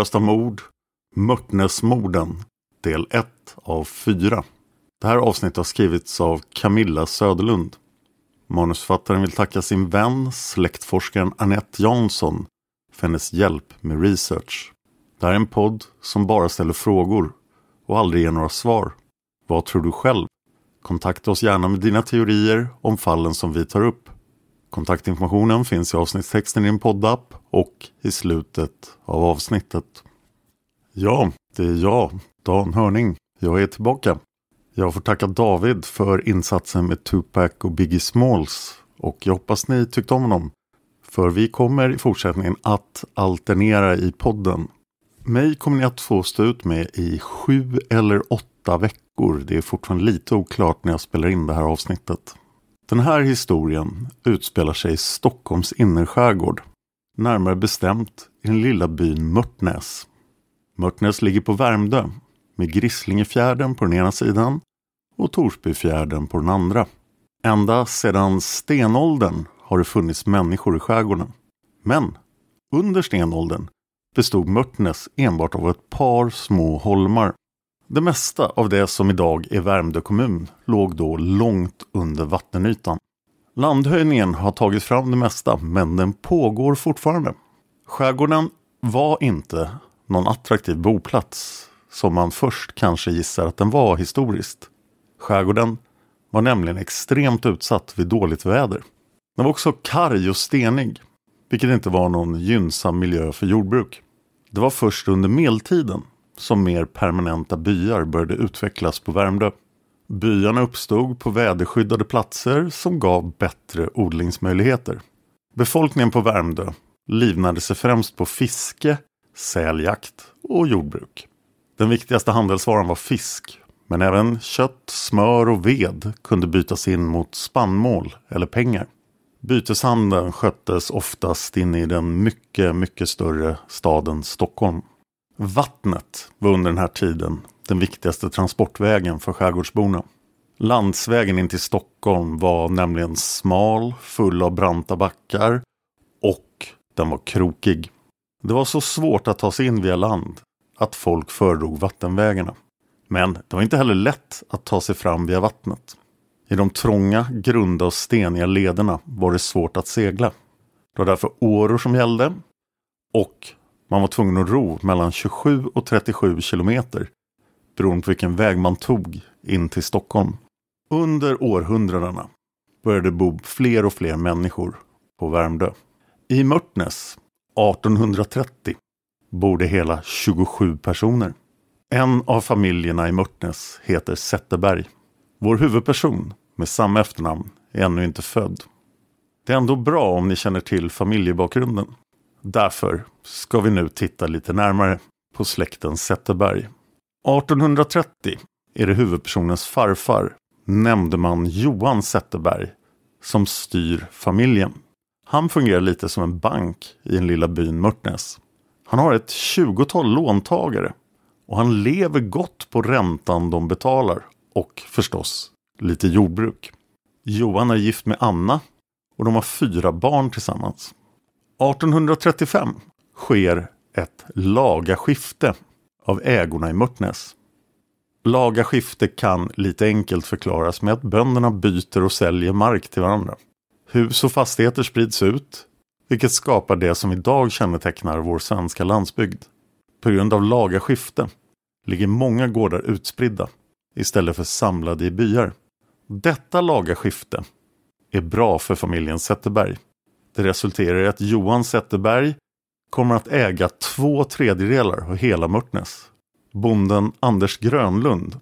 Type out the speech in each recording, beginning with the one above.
Olösta mord, Mörtnäsmorden, del 1 av 4. Det här avsnittet har skrivits av Camilla Söderlund. Manusförfattaren vill tacka sin vän, släktforskaren Annette Jansson, för hennes hjälp med research. Det här är en podd som bara ställer frågor och aldrig ger några svar. Vad tror du själv? Kontakta oss gärna med dina teorier om fallen som vi tar upp. Kontaktinformationen finns i avsnittstexten i din poddapp och i slutet av avsnittet. Ja, det är jag, Dan Hörning. Jag är tillbaka. Jag får tacka David för insatsen med Tupac och Biggie Smalls och jag hoppas ni tyckte om honom. För vi kommer i fortsättningen att alternera i podden. Mig kommer ni att få stå ut med i sju eller åtta veckor. Det är fortfarande lite oklart när jag spelar in det här avsnittet. Den här historien utspelar sig i Stockholms innerskärgård. Närmare bestämt i den lilla byn Mörtnäs. Mörtnäs ligger på Värmdö med Grisslingefjärden på den ena sidan och Torsbyfjärden på den andra. Ända sedan stenåldern har det funnits människor i skärgården. Men under stenåldern bestod Mörtnäs enbart av ett par små holmar. Det mesta av det som idag är Värmdö kommun låg då långt under vattenytan. Landhöjningen har tagit fram det mesta men den pågår fortfarande. Skärgården var inte någon attraktiv boplats som man först kanske gissar att den var historiskt. Skärgården var nämligen extremt utsatt vid dåligt väder. Den var också karg och stenig, vilket inte var någon gynnsam miljö för jordbruk. Det var först under medeltiden som mer permanenta byar började utvecklas på Värmdö. Byarna uppstod på väderskyddade platser som gav bättre odlingsmöjligheter. Befolkningen på Värmdö livnade sig främst på fiske, säljakt och jordbruk. Den viktigaste handelsvaran var fisk, men även kött, smör och ved kunde bytas in mot spannmål eller pengar. Byteshandeln sköttes oftast in i den mycket, mycket större staden Stockholm. Vattnet var under den här tiden den viktigaste transportvägen för skärgårdsborna. Landsvägen in till Stockholm var nämligen smal, full av branta backar och den var krokig. Det var så svårt att ta sig in via land att folk föredrog vattenvägarna. Men det var inte heller lätt att ta sig fram via vattnet. I de trånga, grunda och steniga lederna var det svårt att segla. Det var därför åror som gällde och man var tvungen att ro mellan 27 och 37 kilometer beroende på vilken väg man tog in till Stockholm. Under århundradena började bo fler och fler människor på Värmdö. I Mörtnäs 1830 bor det hela 27 personer. En av familjerna i Mörtnäs heter Zetterberg. Vår huvudperson med samma efternamn är ännu inte född. Det är ändå bra om ni känner till familjebakgrunden. Därför ska vi nu titta lite närmare på släkten Zetterberg. 1830 är det huvudpersonens farfar, nämndeman Johan Zetterberg, som styr familjen. Han fungerar lite som en bank i den lilla byn Mörtnäs. Han har ett tjugotal låntagare och han lever gott på räntan de betalar och förstås lite jordbruk. Johan är gift med Anna och de har fyra barn tillsammans. 1835 sker ett laga skifte av ägorna i Mörtnäs. Laga skifte kan lite enkelt förklaras med att bönderna byter och säljer mark till varandra. Hus och fastigheter sprids ut, vilket skapar det som idag kännetecknar vår svenska landsbygd. På grund av laga skifte ligger många gårdar utspridda istället för samlade i byar. Detta laga skifte är bra för familjen Zetterberg. Det resulterar i att Johan Zetterberg kommer att äga två tredjedelar av hela Mörtnäs. Bonden Anders Grönlund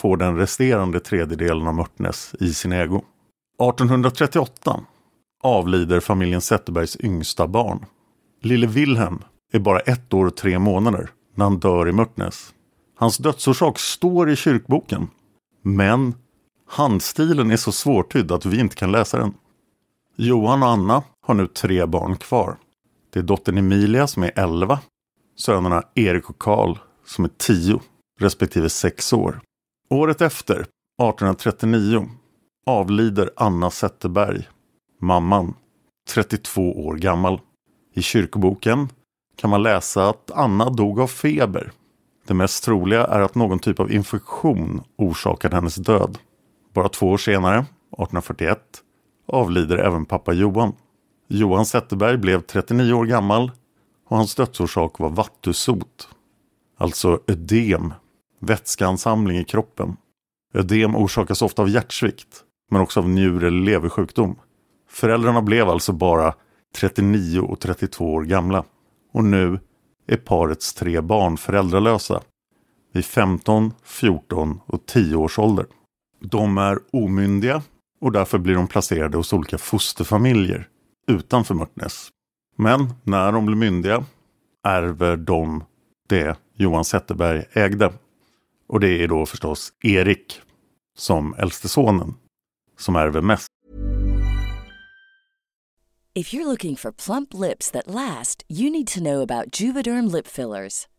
får den resterande tredjedelen av Mörtnäs i sin ägo. 1838 avlider familjen Zetterbergs yngsta barn. Lille Wilhelm är bara ett år och tre månader när han dör i Mörtnäs. Hans dödsorsak står i kyrkboken. Men handstilen är så svårtydd att vi inte kan läsa den. Johan och Anna har nu tre barn kvar. Det är dottern Emilia som är 11, sönerna Erik och Karl som är 10 respektive 6 år. Året efter, 1839, avlider Anna Zetterberg, mamman, 32 år gammal. I kyrkoboken kan man läsa att Anna dog av feber. Det mest troliga är att någon typ av infektion orsakade hennes död. Bara två år senare, 1841, avlider även pappa Johan. Johan Zetterberg blev 39 år gammal och hans dödsorsak var vattusot. Alltså ödem, vätskeansamling i kroppen. Ödem orsakas ofta av hjärtsvikt, men också av njur eller leversjukdom. Föräldrarna blev alltså bara 39 och 32 år gamla. Och nu är parets tre barn föräldralösa vid 15, 14 och 10 års ålder. De är omyndiga och därför blir de placerade hos olika fosterfamiljer utanför Mörtnäs. Men när de blir myndiga ärver de det Johan Zetterberg ägde. Och det är då förstås Erik som äldste sonen som ärver mest. If you're looking for plump lips that last, you need to know about Juvederm lip fillers.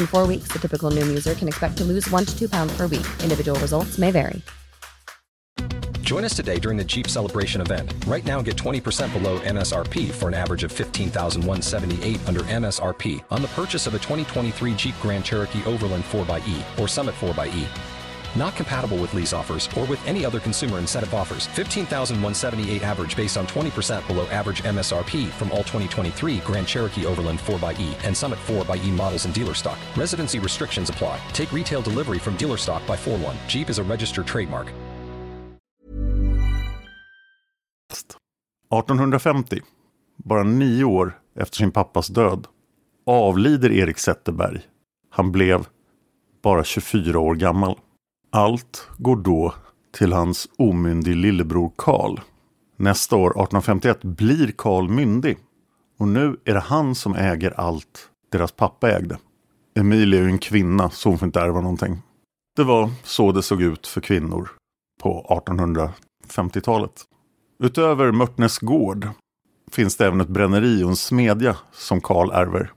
In four weeks, the typical Noom user can expect to lose one to two pounds per week. Individual results may vary. Join us today during the Jeep Celebration event. Right now, get 20% below MSRP for an average of 15178 under MSRP on the purchase of a 2023 Jeep Grand Cherokee Overland 4xE or Summit 4xE. Not compatible with lease offers or with any other consumer incentive offers. 15178 average based on 20% below average MSRP from all 2023 Grand Cherokee Overland 4xE and Summit 4xE models in dealer stock. Residency restrictions apply. Take retail delivery from dealer stock by 4 1. Jeep is a registered trademark. 1850, bara nio år efter sin pappas död, avlider Erik Zetterberg. Han blev bara 24 år gammal. Allt går då till hans omyndig lillebror Karl. Nästa år, 1851, blir Karl myndig. Och nu är det han som äger allt deras pappa ägde. Emilia är ju en kvinna så hon får inte ärva någonting. Det var så det såg ut för kvinnor på 1850-talet. Utöver Mörtnäs gård finns det även ett bränneri och en smedja som Karl ärver.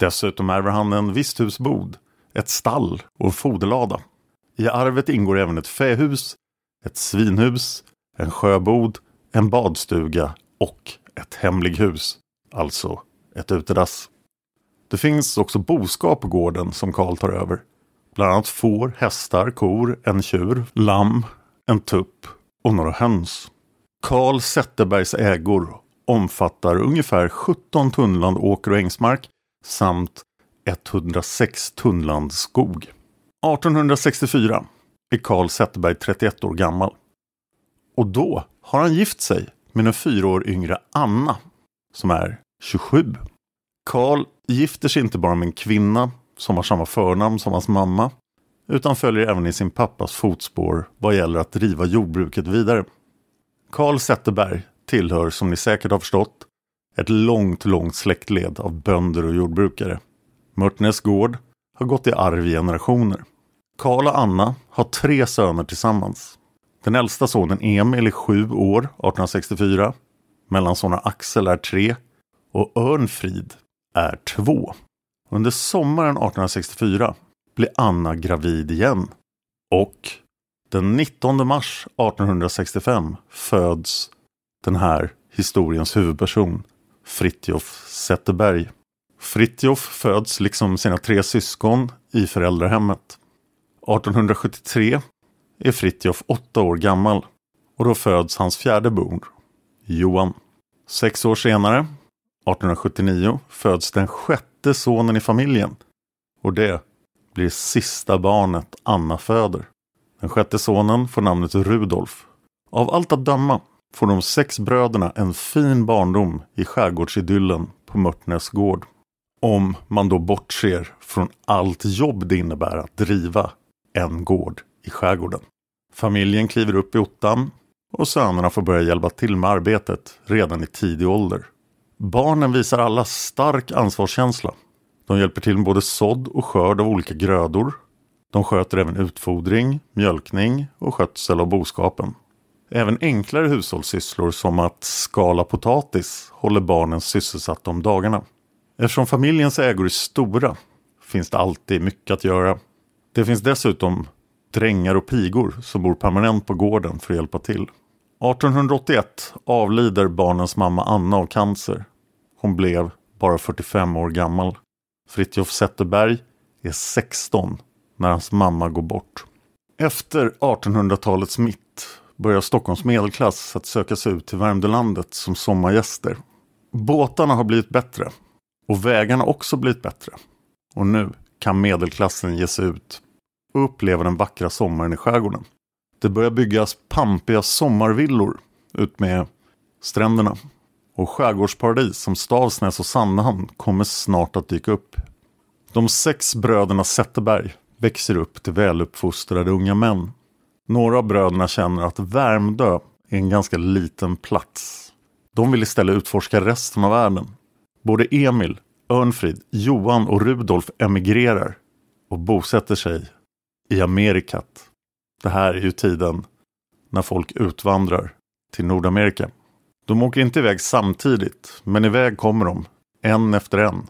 Dessutom ärver han en visthusbod, ett stall och en foderlada. I arvet ingår även ett fähus, ett svinhus, en sjöbod, en badstuga och ett hemlighus, alltså ett utedass. Det finns också boskap på gården som Karl tar över. Bland annat får, hästar, kor, en tjur, lamm, en tupp och några höns. Karl Zetterbergs ägor omfattar ungefär 17 tunnland åker och ängsmark samt 106 tunnland skog. 1864 är Karl Zetterberg 31 år gammal. Och då har han gift sig med en fyra år yngre Anna som är 27. Karl gifter sig inte bara med en kvinna som har samma förnamn som hans mamma utan följer även i sin pappas fotspår vad gäller att driva jordbruket vidare. Karl Zetterberg tillhör, som ni säkert har förstått, ett långt, långt släktled av bönder och jordbrukare. Mörtnäs gård har gått i arv i generationer. Karl och Anna har tre söner tillsammans. Den äldsta sonen Emil är sju år, 1864. Mellansonen Axel är tre och Örnfrid är två. Under sommaren 1864 blir Anna gravid igen. Och den 19 mars 1865 föds den här historiens huvudperson, Fritjof Zetterberg. Fritjof föds liksom sina tre syskon i föräldrahemmet. 1873 är Fritjof åtta år gammal och då föds hans fjärde barn, Johan. Sex år senare, 1879, föds den sjätte sonen i familjen och det blir sista barnet Anna föder. Den sjätte sonen får namnet Rudolf. Av allt att döma får de sex bröderna en fin barndom i skärgårdsidyllen på Mörtnäs gård. Om man då bortser från allt jobb det innebär att driva en gård i skärgården. Familjen kliver upp i ottan och sönerna får börja hjälpa till med arbetet redan i tidig ålder. Barnen visar alla stark ansvarskänsla. De hjälper till med både sådd och skörd av olika grödor. De sköter även utfodring, mjölkning och skötsel av boskapen. Även enklare hushållssysslor som att skala potatis håller barnen sysselsatta om dagarna. Eftersom familjens ägor är stora finns det alltid mycket att göra. Det finns dessutom drängar och pigor som bor permanent på gården för att hjälpa till. 1881 avlider barnens mamma Anna av cancer. Hon blev bara 45 år gammal. Fritjof Zetterberg är 16 när hans mamma går bort. Efter 1800-talets mitt börjar Stockholms medelklass att söka sig ut till Värmdölandet som sommargäster. Båtarna har blivit bättre och vägarna också blivit bättre. Och nu kan medelklassen ge sig ut och uppleva den vackra sommaren i skärgården. Det börjar byggas pampiga sommarvillor utmed stränderna. Och skärgårdsparadis som Stavsnäs och Sandhamn kommer snart att dyka upp. De sex bröderna Zetterberg växer upp till väluppfostrade unga män. Några av bröderna känner att Värmdö är en ganska liten plats. De vill istället utforska resten av världen. Både Emil, Örnfrid, Johan och Rudolf emigrerar och bosätter sig i Amerikat. Det här är ju tiden när folk utvandrar till Nordamerika. De åker inte iväg samtidigt, men iväg kommer de, en efter en.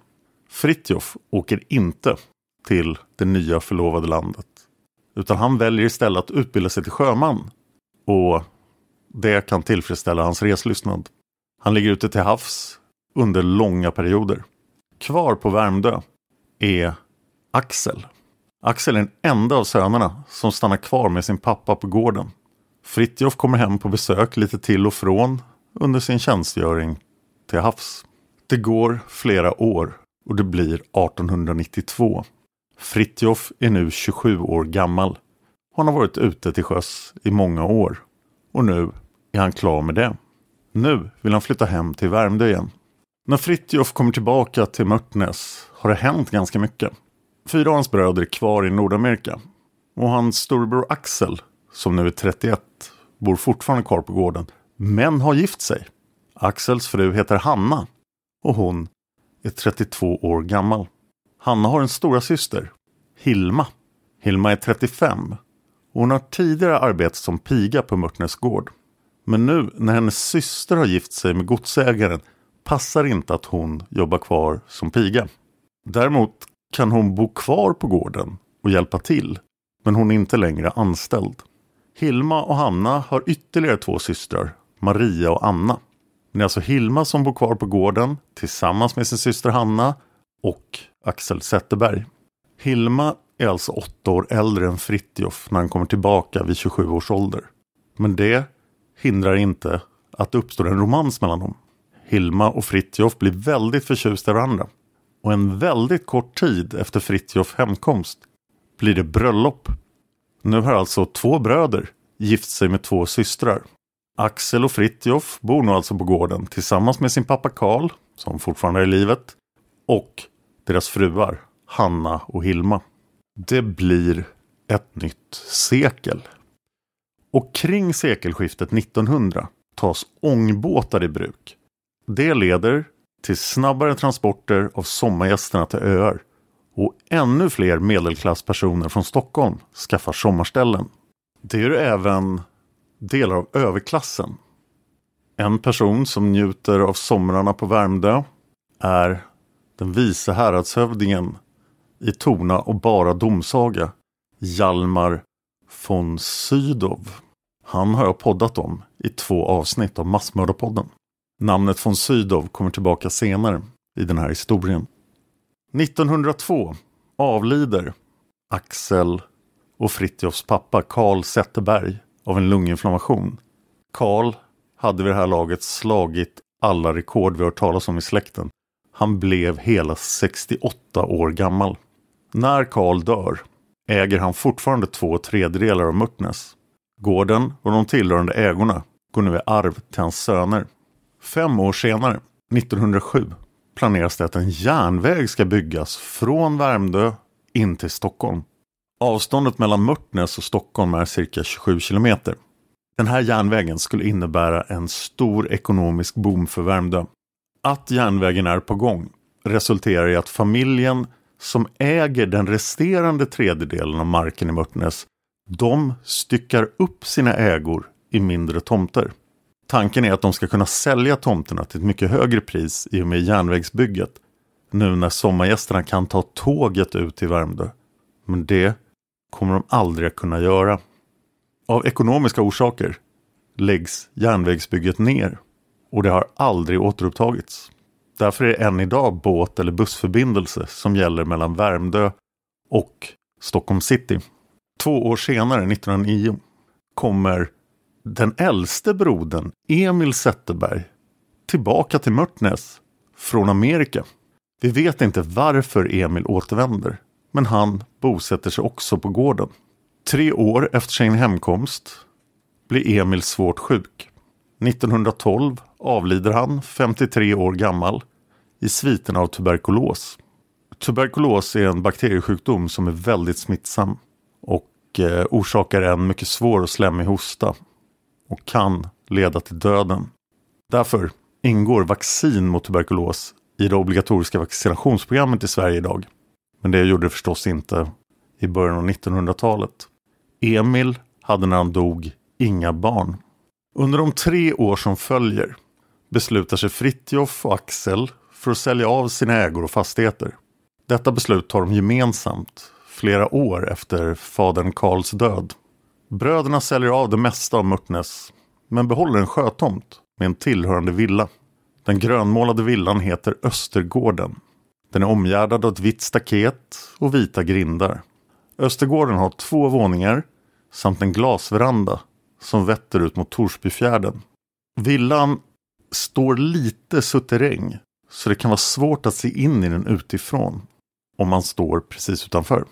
Fritjof åker inte till det nya förlovade landet. Utan han väljer istället att utbilda sig till sjöman. Och det kan tillfredsställa hans reslystnad. Han ligger ute till havs under långa perioder. Kvar på Värmdö är Axel. Axel är den enda av sönerna som stannar kvar med sin pappa på gården. Fritjof kommer hem på besök lite till och från under sin tjänstgöring till havs. Det går flera år och det blir 1892. Fritjof är nu 27 år gammal. Han har varit ute till sjöss i många år. Och nu är han klar med det. Nu vill han flytta hem till Värmdö igen. När Fritjof kommer tillbaka till Mörtnäs har det hänt ganska mycket. Fyra av hans bröder är kvar i Nordamerika. Och hans storebror Axel, som nu är 31, bor fortfarande kvar på gården. Men har gift sig. Axels fru heter Hanna. Och hon är 32 år gammal. Hanna har en stora syster, Hilma. Hilma är 35. Och hon har tidigare arbetat som piga på Mörtnäs gård. Men nu när hennes syster har gift sig med godsägaren passar inte att hon jobbar kvar som piga. Däremot kan hon bo kvar på gården och hjälpa till. Men hon är inte längre anställd. Hilma och Hanna har ytterligare två systrar, Maria och Anna. Det är alltså Hilma som bor kvar på gården tillsammans med sin syster Hanna och Axel Zetterberg. Hilma är alltså åtta år äldre än Fritjof när han kommer tillbaka vid 27 års ålder. Men det hindrar inte att det uppstår en romans mellan dem. Hilma och Fritjof blir väldigt förtjusta i varandra. Och en väldigt kort tid efter Fritjof hemkomst blir det bröllop. Nu har alltså två bröder gift sig med två systrar. Axel och Fritjof bor nu alltså på gården tillsammans med sin pappa Karl, som fortfarande är i livet, och deras fruar Hanna och Hilma. Det blir ett nytt sekel. Och kring sekelskiftet 1900 tas ångbåtar i bruk. Det leder till snabbare transporter av sommargästerna till öar och ännu fler medelklasspersoner från Stockholm skaffar sommarställen. Det är även delar av överklassen. En person som njuter av somrarna på Värmdö är den vice häradshövdingen i Torna och Bara domsaga, Hjalmar von Sydow. Han har jag poddat om i två avsnitt av Massmördarpodden. Namnet von Sydow kommer tillbaka senare i den här historien. 1902 avlider Axel och Fritjofs pappa Karl Zetterberg av en lunginflammation. Karl hade vid det här laget slagit alla rekord vi hört talas om i släkten. Han blev hela 68 år gammal. När Karl dör äger han fortfarande två tredjedelar av Mörtnäs. Gården och de tillhörande ägorna går nu i arv till hans söner. Fem år senare, 1907, planeras det att en järnväg ska byggas från Värmdö in till Stockholm. Avståndet mellan Mörtnäs och Stockholm är cirka 27 kilometer. Den här järnvägen skulle innebära en stor ekonomisk boom för Värmdö. Att järnvägen är på gång resulterar i att familjen som äger den resterande tredjedelen av marken i Mörtnäs, de styckar upp sina ägor i mindre tomter. Tanken är att de ska kunna sälja tomterna till ett mycket högre pris i och med järnvägsbygget. Nu när sommargästerna kan ta tåget ut till Värmdö. Men det kommer de aldrig att kunna göra. Av ekonomiska orsaker läggs järnvägsbygget ner och det har aldrig återupptagits. Därför är det än idag båt eller bussförbindelse som gäller mellan Värmdö och Stockholm city. Två år senare, 1909, kommer den äldste brodern Emil Zetterberg tillbaka till Mörtnäs från Amerika. Vi vet inte varför Emil återvänder, men han bosätter sig också på gården. Tre år efter sin hemkomst blir Emil svårt sjuk. 1912 avlider han, 53 år gammal, i sviten av tuberkulos. Tuberkulos är en bakteriesjukdom som är väldigt smittsam och eh, orsakar en mycket svår och slemmig hosta och kan leda till döden. Därför ingår vaccin mot tuberkulos i det obligatoriska vaccinationsprogrammet i Sverige idag. Men det gjorde det förstås inte i början av 1900-talet. Emil hade när han dog inga barn. Under de tre år som följer beslutar sig Fritjof och Axel för att sälja av sina ägor och fastigheter. Detta beslut tar de gemensamt flera år efter fadern Karls död. Bröderna säljer av det mesta av Mörtnäs men behåller en sjötomt med en tillhörande villa. Den grönmålade villan heter Östergården. Den är omgärdad av ett vitt staket och vita grindar. Östergården har två våningar samt en glasveranda som vetter ut mot Torsbyfjärden. Villan står lite suterräng så det kan vara svårt att se in i den utifrån om man står precis utanför.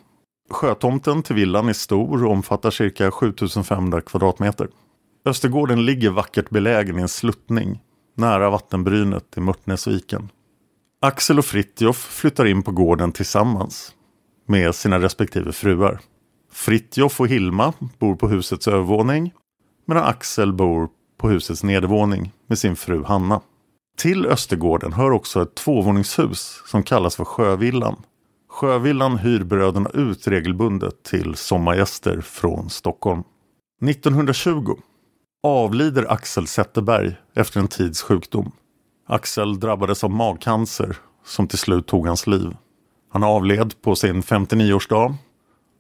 Sjötomten till villan är stor och omfattar cirka 7500 kvadratmeter. Östergården ligger vackert belägen i en sluttning nära vattenbrynet i Mörtnäsviken. Axel och Fritjof flyttar in på gården tillsammans med sina respektive fruar. Fritjof och Hilma bor på husets övervåning medan Axel bor på husets nedervåning med sin fru Hanna. Till Östergården hör också ett tvåvåningshus som kallas för Sjövillan. Sjövillan hyr bröderna ut regelbundet till sommargäster från Stockholm. 1920 avlider Axel Zetterberg efter en tids sjukdom. Axel drabbades av magcancer som till slut tog hans liv. Han avled på sin 59-årsdag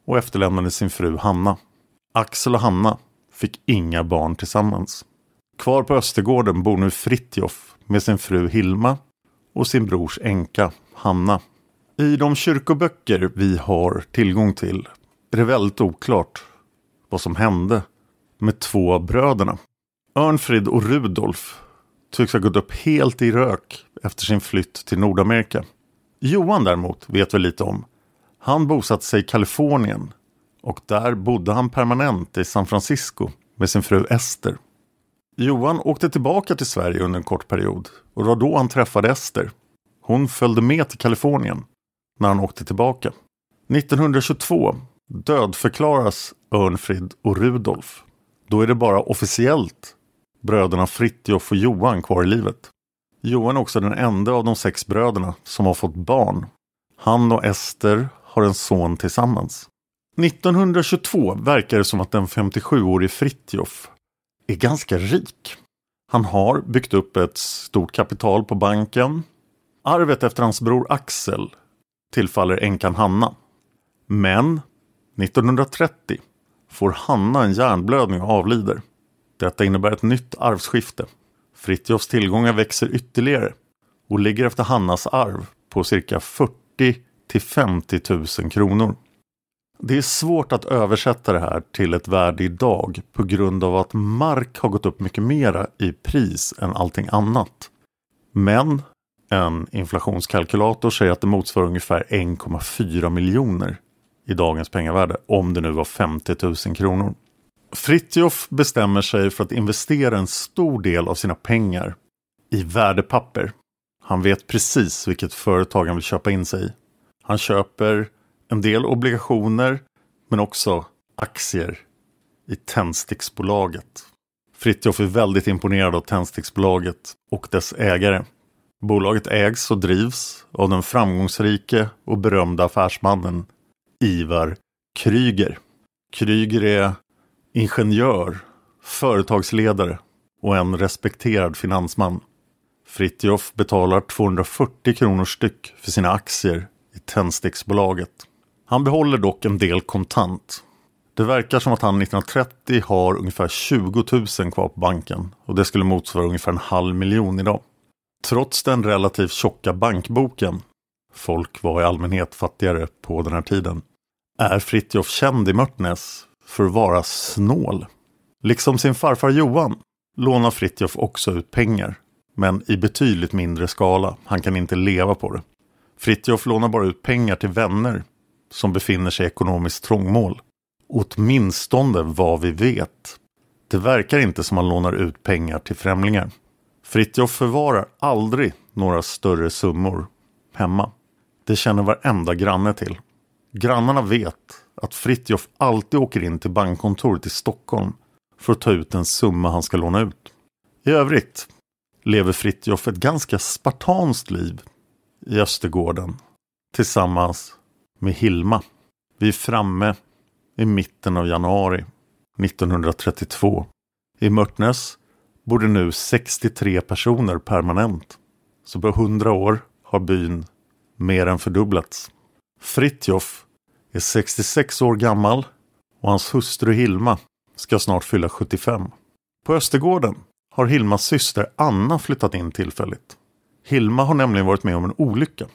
och efterlämnade sin fru Hanna. Axel och Hanna fick inga barn tillsammans. Kvar på Östergården bor nu Fritjof med sin fru Hilma och sin brors änka Hanna. I de kyrkoböcker vi har tillgång till är det väldigt oklart vad som hände med två av bröderna. Örnfrid och Rudolf tycks ha gått upp helt i rök efter sin flytt till Nordamerika. Johan däremot vet vi lite om. Han bosatte sig i Kalifornien och där bodde han permanent i San Francisco med sin fru Ester. Johan åkte tillbaka till Sverige under en kort period och det var då han träffade Ester. Hon följde med till Kalifornien när han åkte tillbaka. 1922 dödförklaras Örnfrid och Rudolf. Då är det bara officiellt bröderna Fritjof och Johan kvar i livet. Johan är också den enda av de sex bröderna som har fått barn. Han och Ester har en son tillsammans. 1922 verkar det som att den 57-årige Fritjof är ganska rik. Han har byggt upp ett stort kapital på banken. Arvet efter hans bror Axel tillfaller änkan Hanna. Men 1930 får Hanna en hjärnblödning och avlider. Detta innebär ett nytt arvsskifte. Fritjofs tillgångar växer ytterligare och ligger efter Hannas arv på cirka 40 till 50 000 kronor. Det är svårt att översätta det här till ett värde idag på grund av att mark har gått upp mycket mera i pris än allting annat. Men en inflationskalkylator säger att det motsvarar ungefär 1,4 miljoner i dagens pengavärde om det nu var 50 000 kronor. Fritjof bestämmer sig för att investera en stor del av sina pengar i värdepapper. Han vet precis vilket företag han vill köpa in sig i. Han köper en del obligationer men också aktier i Tändsticksbolaget. Fritjof är väldigt imponerad av Tändsticksbolaget och dess ägare. Bolaget ägs och drivs av den framgångsrike och berömda affärsmannen Ivar Kryger. Kryger är ingenjör, företagsledare och en respekterad finansman. Fritjof betalar 240 kronor styck för sina aktier i Tändsticksbolaget. Han behåller dock en del kontant. Det verkar som att han 1930 har ungefär 20 000 kvar på banken och det skulle motsvara ungefär en halv miljon idag. Trots den relativt tjocka bankboken, folk var i allmänhet fattigare på den här tiden, är Fritjof känd i Mörtnäs för att vara snål. Liksom sin farfar Johan lånar Fritjof också ut pengar, men i betydligt mindre skala. Han kan inte leva på det. Fritjof lånar bara ut pengar till vänner som befinner sig i ekonomiskt trångmål. Åtminstone vad vi vet. Det verkar inte som han lånar ut pengar till främlingar. Fritjof förvarar aldrig några större summor hemma. Det känner varenda granne till. Grannarna vet att Fritjof alltid åker in till bankkontoret i Stockholm för att ta ut den summa han ska låna ut. I övrigt lever Fritjof ett ganska spartanskt liv i Östergården tillsammans med Hilma. Vi är framme i mitten av januari 1932. I Mörtnäs bor det nu 63 personer permanent. Så på 100 år har byn mer än fördubblats. Fritjof är 66 år gammal och hans hustru Hilma ska snart fylla 75. På Östergården har Hilmas syster Anna flyttat in tillfälligt. Hilma har nämligen varit med om en olycka.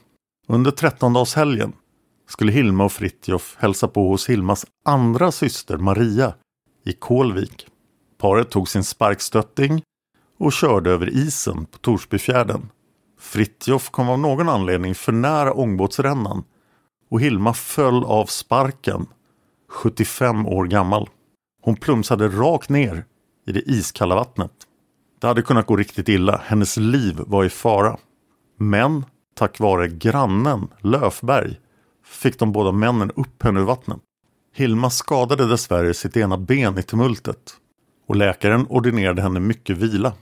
Under trettondagshelgen skulle Hilma och Fritjof hälsa på hos Hilmas andra syster Maria i Kålvik. Paret tog sin sparkstötting och körde över isen på Torsbyfjärden. Fritjof kom av någon anledning för nära ångbåtsrännan och Hilma föll av sparken, 75 år gammal. Hon plumsade rakt ner i det iskalla vattnet. Det hade kunnat gå riktigt illa, hennes liv var i fara. Men tack vare grannen Löfberg fick de båda männen upp henne ur vattnet. Hilma skadade dessvärre sitt ena ben i tumultet och läkaren ordinerade henne mycket vila.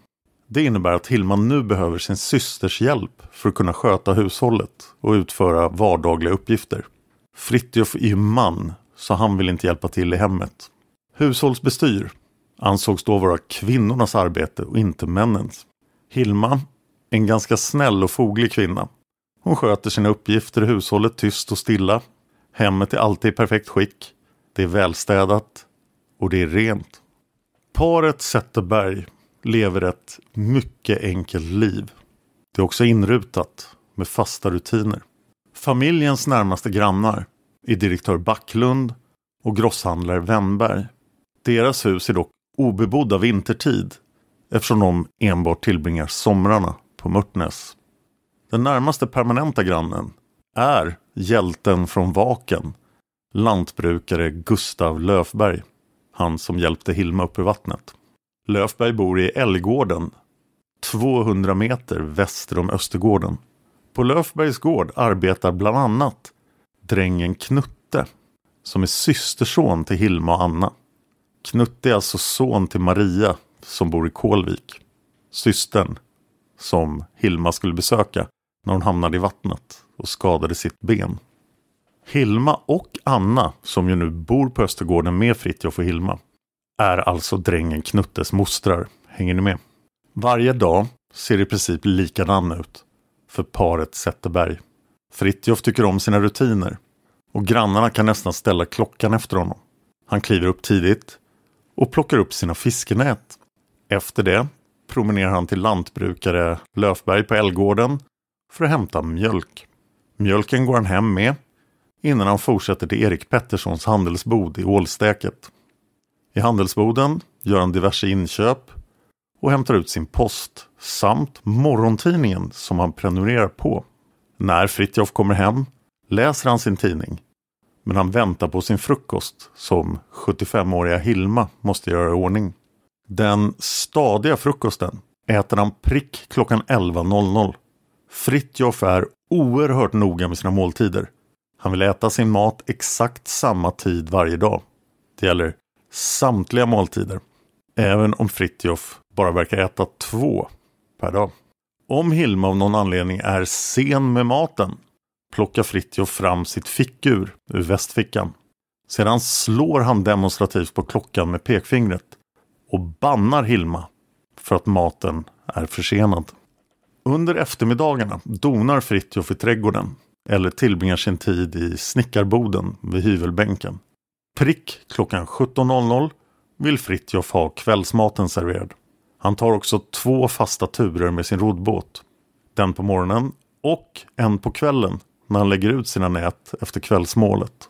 Det innebär att Hilma nu behöver sin systers hjälp för att kunna sköta hushållet och utföra vardagliga uppgifter. Fritjof är ju man, så han vill inte hjälpa till i hemmet. Hushållsbestyr ansågs då vara kvinnornas arbete och inte männens. Hilma, en ganska snäll och foglig kvinna. Hon sköter sina uppgifter i hushållet tyst och stilla. Hemmet är alltid i perfekt skick. Det är välstädat och det är rent. Paret Zetterberg lever ett mycket enkelt liv. Det är också inrutat med fasta rutiner. Familjens närmaste grannar är direktör Backlund och grosshandlare Wennberg. Deras hus är dock obebodda vintertid eftersom de enbart tillbringar somrarna på Mörtnäs. Den närmaste permanenta grannen är hjälten från Vaken, lantbrukare Gustav Löfberg. Han som hjälpte Hilma upp ur vattnet. Löfberg bor i Älgården, 200 meter väster om Östergården. På Löfbergs gård arbetar bland annat drängen Knutte, som är systerson till Hilma och Anna. Knutte är alltså son till Maria som bor i Kålvik. Systern som Hilma skulle besöka när hon hamnade i vattnet och skadade sitt ben. Hilma och Anna, som ju nu bor på Östergården med Fritjof och Hilma, är alltså drängen Knuttes mostrar. Hänger ni med? Varje dag ser i princip likadan ut för paret Zetterberg. Fritjof tycker om sina rutiner och grannarna kan nästan ställa klockan efter honom. Han kliver upp tidigt och plockar upp sina fiskenät. Efter det promenerar han till lantbrukare Löfberg på Älgården för att hämta mjölk. Mjölken går han hem med innan han fortsätter till Erik Petterssons handelsbod i Ålstäket. I handelsboden gör han diverse inköp och hämtar ut sin post samt morgontidningen som han prenumererar på. När Fritjof kommer hem läser han sin tidning men han väntar på sin frukost som 75-åriga Hilma måste göra i ordning. Den stadiga frukosten äter han prick klockan 11.00. Fritjof är oerhört noga med sina måltider. Han vill äta sin mat exakt samma tid varje dag. Det gäller samtliga måltider. Även om Fritjof bara verkar äta två per dag. Om Hilma av någon anledning är sen med maten plockar Fritjof fram sitt fickur ur västfickan. Sedan slår han demonstrativt på klockan med pekfingret och bannar Hilma för att maten är försenad. Under eftermiddagarna donar Fritjof i trädgården eller tillbringar sin tid i snickarboden vid hyvelbänken. Prick klockan 17.00 vill Fritjof ha kvällsmaten serverad. Han tar också två fasta turer med sin roddbåt. Den på morgonen och en på kvällen när han lägger ut sina nät efter kvällsmålet.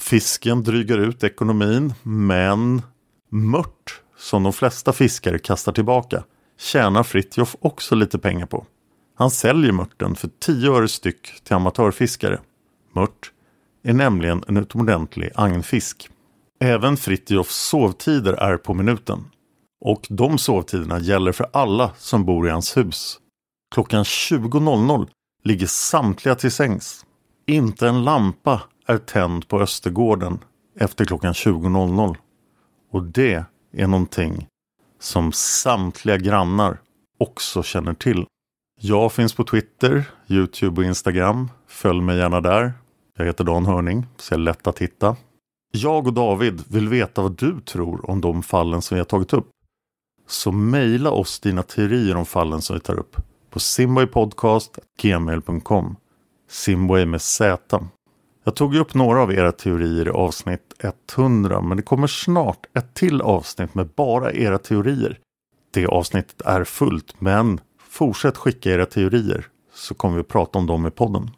Fisken drygar ut ekonomin men mört som de flesta fiskare kastar tillbaka tjänar Fritjof också lite pengar på. Han säljer mörten för 10 öre styck till amatörfiskare. Mört är nämligen en utomordentlig agnfisk. Även Fritjofs sovtider är på minuten. Och de sovtiderna gäller för alla som bor i hans hus. Klockan 20.00 ligger samtliga till sängs. Inte en lampa är tänd på Östergården efter klockan 20.00. Och det är någonting som samtliga grannar också känner till. Jag finns på Twitter, Youtube och Instagram. Följ mig gärna där. Jag heter Dan Hörning, så jag är lätt att hitta. Jag och David vill veta vad du tror om de fallen som vi har tagit upp. Så mejla oss dina teorier om fallen som vi tar upp på simboypodcast.gmail.com Simway med Z. Jag tog ju upp några av era teorier i avsnitt 100 men det kommer snart ett till avsnitt med bara era teorier. Det avsnittet är fullt men fortsätt skicka era teorier så kommer vi att prata om dem i podden.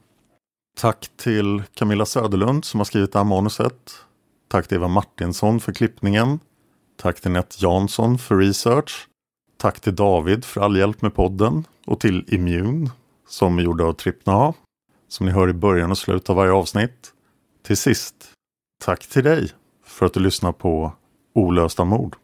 Tack till Camilla Söderlund som har skrivit det här manuset. Tack till Eva Martinsson för klippningen. Tack till Nett Jansson för research. Tack till David för all hjälp med podden och till Immune som är gjord av Trippnaha. som ni hör i början och slutet av varje avsnitt. Till sist, tack till dig för att du lyssnar på Olösta mord.